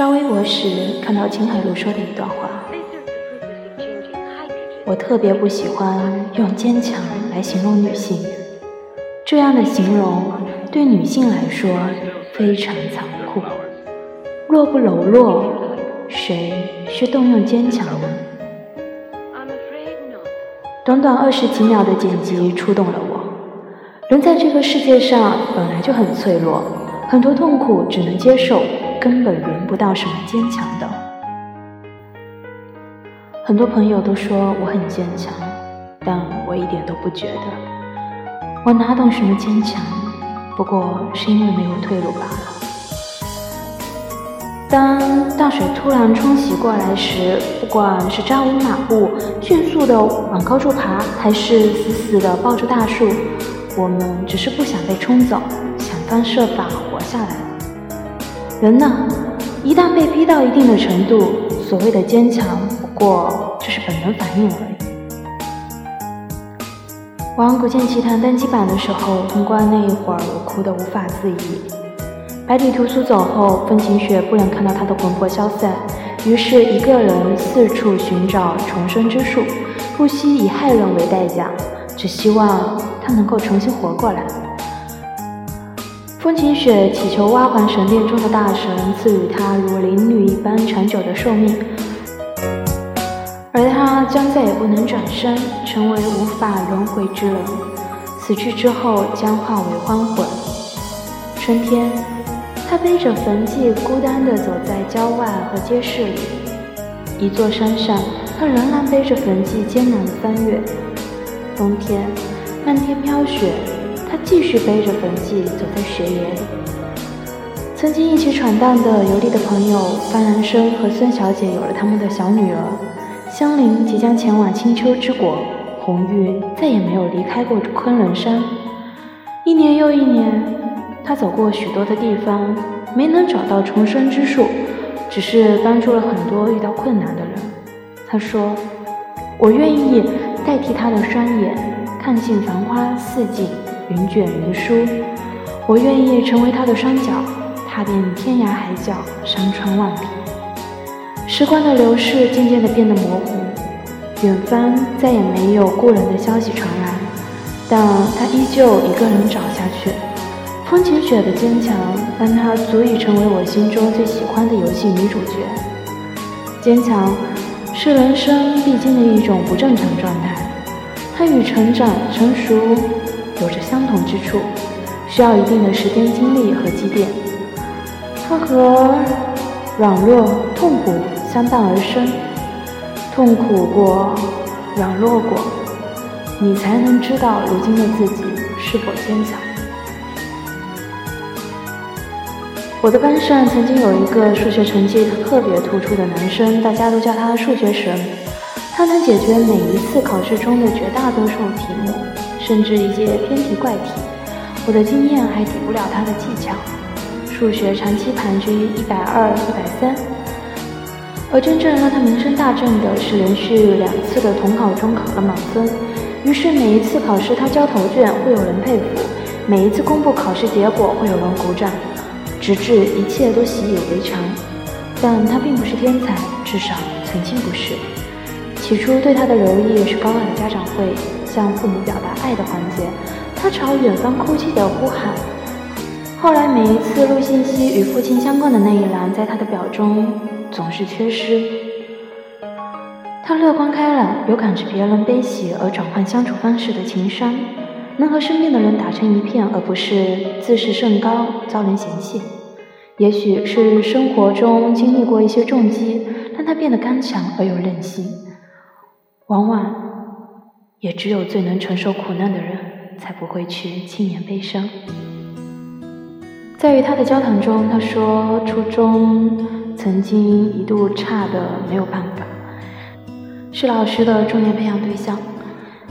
刷微博时看到青海璐说的一段话，我特别不喜欢用坚强来形容女性，这样的形容对女性来说非常残酷。若不柔弱，谁是动用坚强呢？短短二十几秒的剪辑触动了我。人在这个世界上本来就很脆弱，很多痛苦只能接受。根本轮不到什么坚强的。很多朋友都说我很坚强，但我一点都不觉得。我哪懂什么坚强？不过是因为没有退路罢了。当大水突然冲袭过来时，不管是扎稳马步，迅速的往高处爬，还是死死的抱住大树，我们只是不想被冲走，想方设法活下来。人呢，一旦被逼到一定的程度，所谓的坚强，不过就是本能反应而已。玩《古剑奇谭》单机版的时候，通关那一会儿，我哭得无法自已。百里屠苏走后，风晴雪不忍看到他的魂魄消散，于是一个人四处寻找重生之术，不惜以害人为代价，只希望他能够重新活过来。风晴雪祈求蛙环神殿中的大神赐予他如灵女一般长久的寿命，而他将再也不能转生，成为无法轮回之人。死去之后将化为荒魂。春天，他背着焚寂，孤单地走在郊外和街市里。一座山上，他仍然背着焚寂，艰难地翻越。冬天，漫天飘雪。他继续背着焚祭走在雪原。曾经一起闯荡的游历的朋友范兰生和孙小姐有了他们的小女儿，香菱即将前往青丘之国，红玉再也没有离开过昆仑山。一年又一年，他走过许多的地方，没能找到重生之术，只是帮助了很多遇到困难的人。他说：“我愿意代替他的双眼，看尽繁花似锦。”云卷云舒，我愿意成为他的双脚，踏遍天涯海角，山川万里。时光的流逝渐渐地变得模糊，远方再也没有故人的消息传来，但他依旧一个人找下去。风晴雪的坚强，让她足以成为我心中最喜欢的游戏女主角。坚强是人生必经的一种不正常状态，它与成长、成熟。有着相同之处，需要一定的时间、精力和积淀。它和软弱、痛苦相伴而生。痛苦过，软弱过，你才能知道如今的自己是否坚强。我的班上曾经有一个数学成绩特别突出的男生，大家都叫他数学神。他能解决每一次考试中的绝大多数题目。甚至一些偏题怪题，我的经验还抵不了他的技巧。数学长期盘踞一百二、一百三，而真正让他名声大振的是连续两次的统考中考了满分。于是每一次考试他交头卷，会有人佩服；每一次公布考试结果，会有人鼓掌，直至一切都习以为常。但他并不是天才，至少曾经不是。起初对他的柔意是高二的家长会。向父母表达爱的环节，他朝远方哭泣的呼喊。后来每一次录信息与父亲相关的那一栏，在他的表中总是缺失。他乐观开朗，有感知别人悲喜而转换相处方式的情商，能和身边的人打成一片，而不是自视甚高遭人嫌弃。也许是生活中经历过一些重击，让他变得刚强而有韧性。往往。也只有最能承受苦难的人，才不会去轻言悲伤。在与他的交谈中，他说初中曾经一度差的没有办法，是老师的重点培养对象。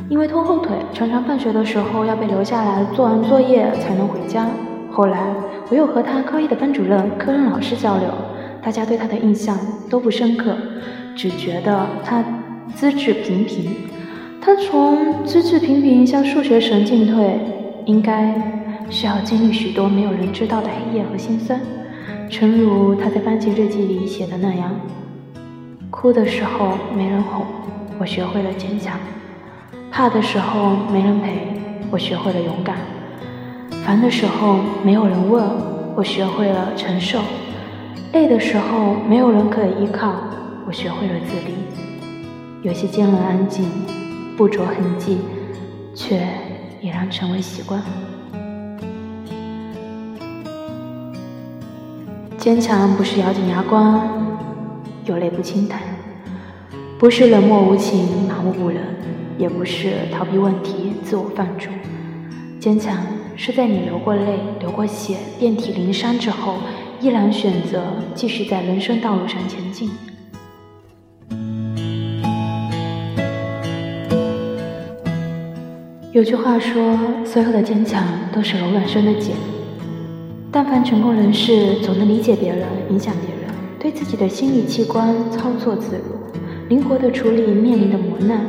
因为拖后腿，常常放学的时候要被留下来做完作业才能回家。后来我又和他高一的班主任、科任老师交流，大家对他的印象都不深刻，只觉得他资质平平。他从资质平平向数学神进退，应该需要经历许多没有人知道的黑夜和心酸。诚如他在班级日记里写的那样：哭的时候没人哄，我学会了坚强；怕的时候没人陪，我学会了勇敢；烦的时候没有人问，我学会了承受；累的时候没有人可以依靠，我学会了自立。有些艰难安静，不着痕迹，却已然成为习惯。坚强不是咬紧牙关，有泪不轻弹，不是冷漠无情、麻木不仁，也不是逃避问题、自我放逐。坚强是在你流过泪、流过血、遍体鳞伤之后，依然选择继续在人生道路上前进。有句话说，所有的坚强都是柔软生的茧。但凡成功人士，总能理解别人，影响别人，对自己的心理器官操作自如，灵活地处理面临的磨难。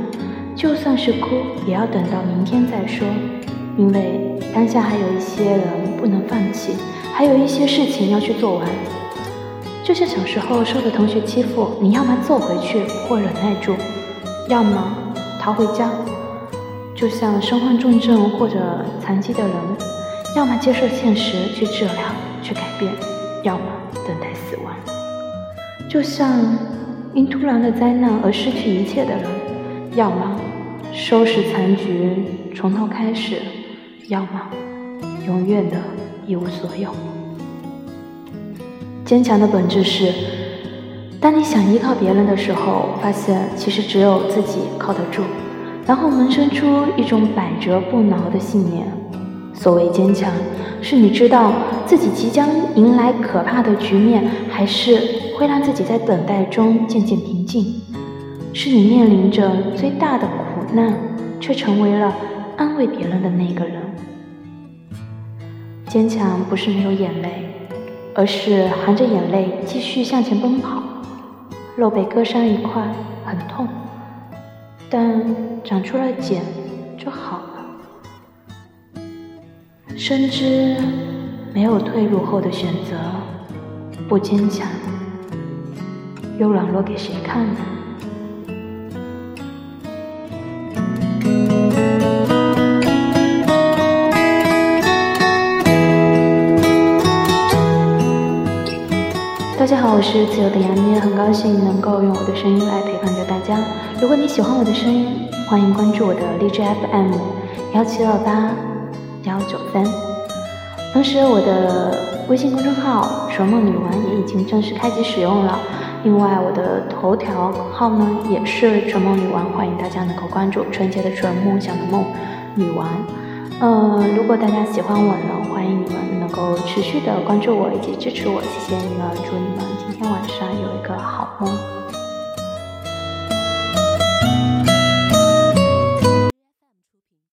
就算是哭，也要等到明天再说，因为当下还有一些人不能放弃，还有一些事情要去做完。就像小时候受的同学欺负，你要么揍回去或忍耐住，要么逃回家。就像身患重症或者残疾的人。要么接受现实去治疗、去改变，要么等待死亡。就像因突然的灾难而失去一切的人，要么收拾残局从头开始，要么永远的一无所有。坚强的本质是，当你想依靠别人的时候，发现其实只有自己靠得住，然后萌生出一种百折不挠的信念。所谓坚强，是你知道自己即将迎来可怕的局面，还是会让自己在等待中渐渐平静？是你面临着最大的苦难，却成为了安慰别人的那个人。坚强不是没有眼泪，而是含着眼泪继续向前奔跑。肉被割伤一块，但长出了茧就好了。深知没有退路后的选择，不坚强又软弱给谁看呢？大家好，我是自由的杨咩，很高兴能够用我的声音来陪伴着大家。如果你喜欢我的声音，欢迎关注我的荔枝 FM 幺七二八。幺九三，同时我的微信公众号“纯梦女王”也已经正式开启使用了。另外，我的头条号呢也是“纯梦女王”，欢迎大家能够关注“纯洁的纯，梦想的梦，女王”。嗯如果大家喜欢我呢欢迎你们能够持续的关注我以及支持我谢谢你们祝你们今天晚上有一个好梦。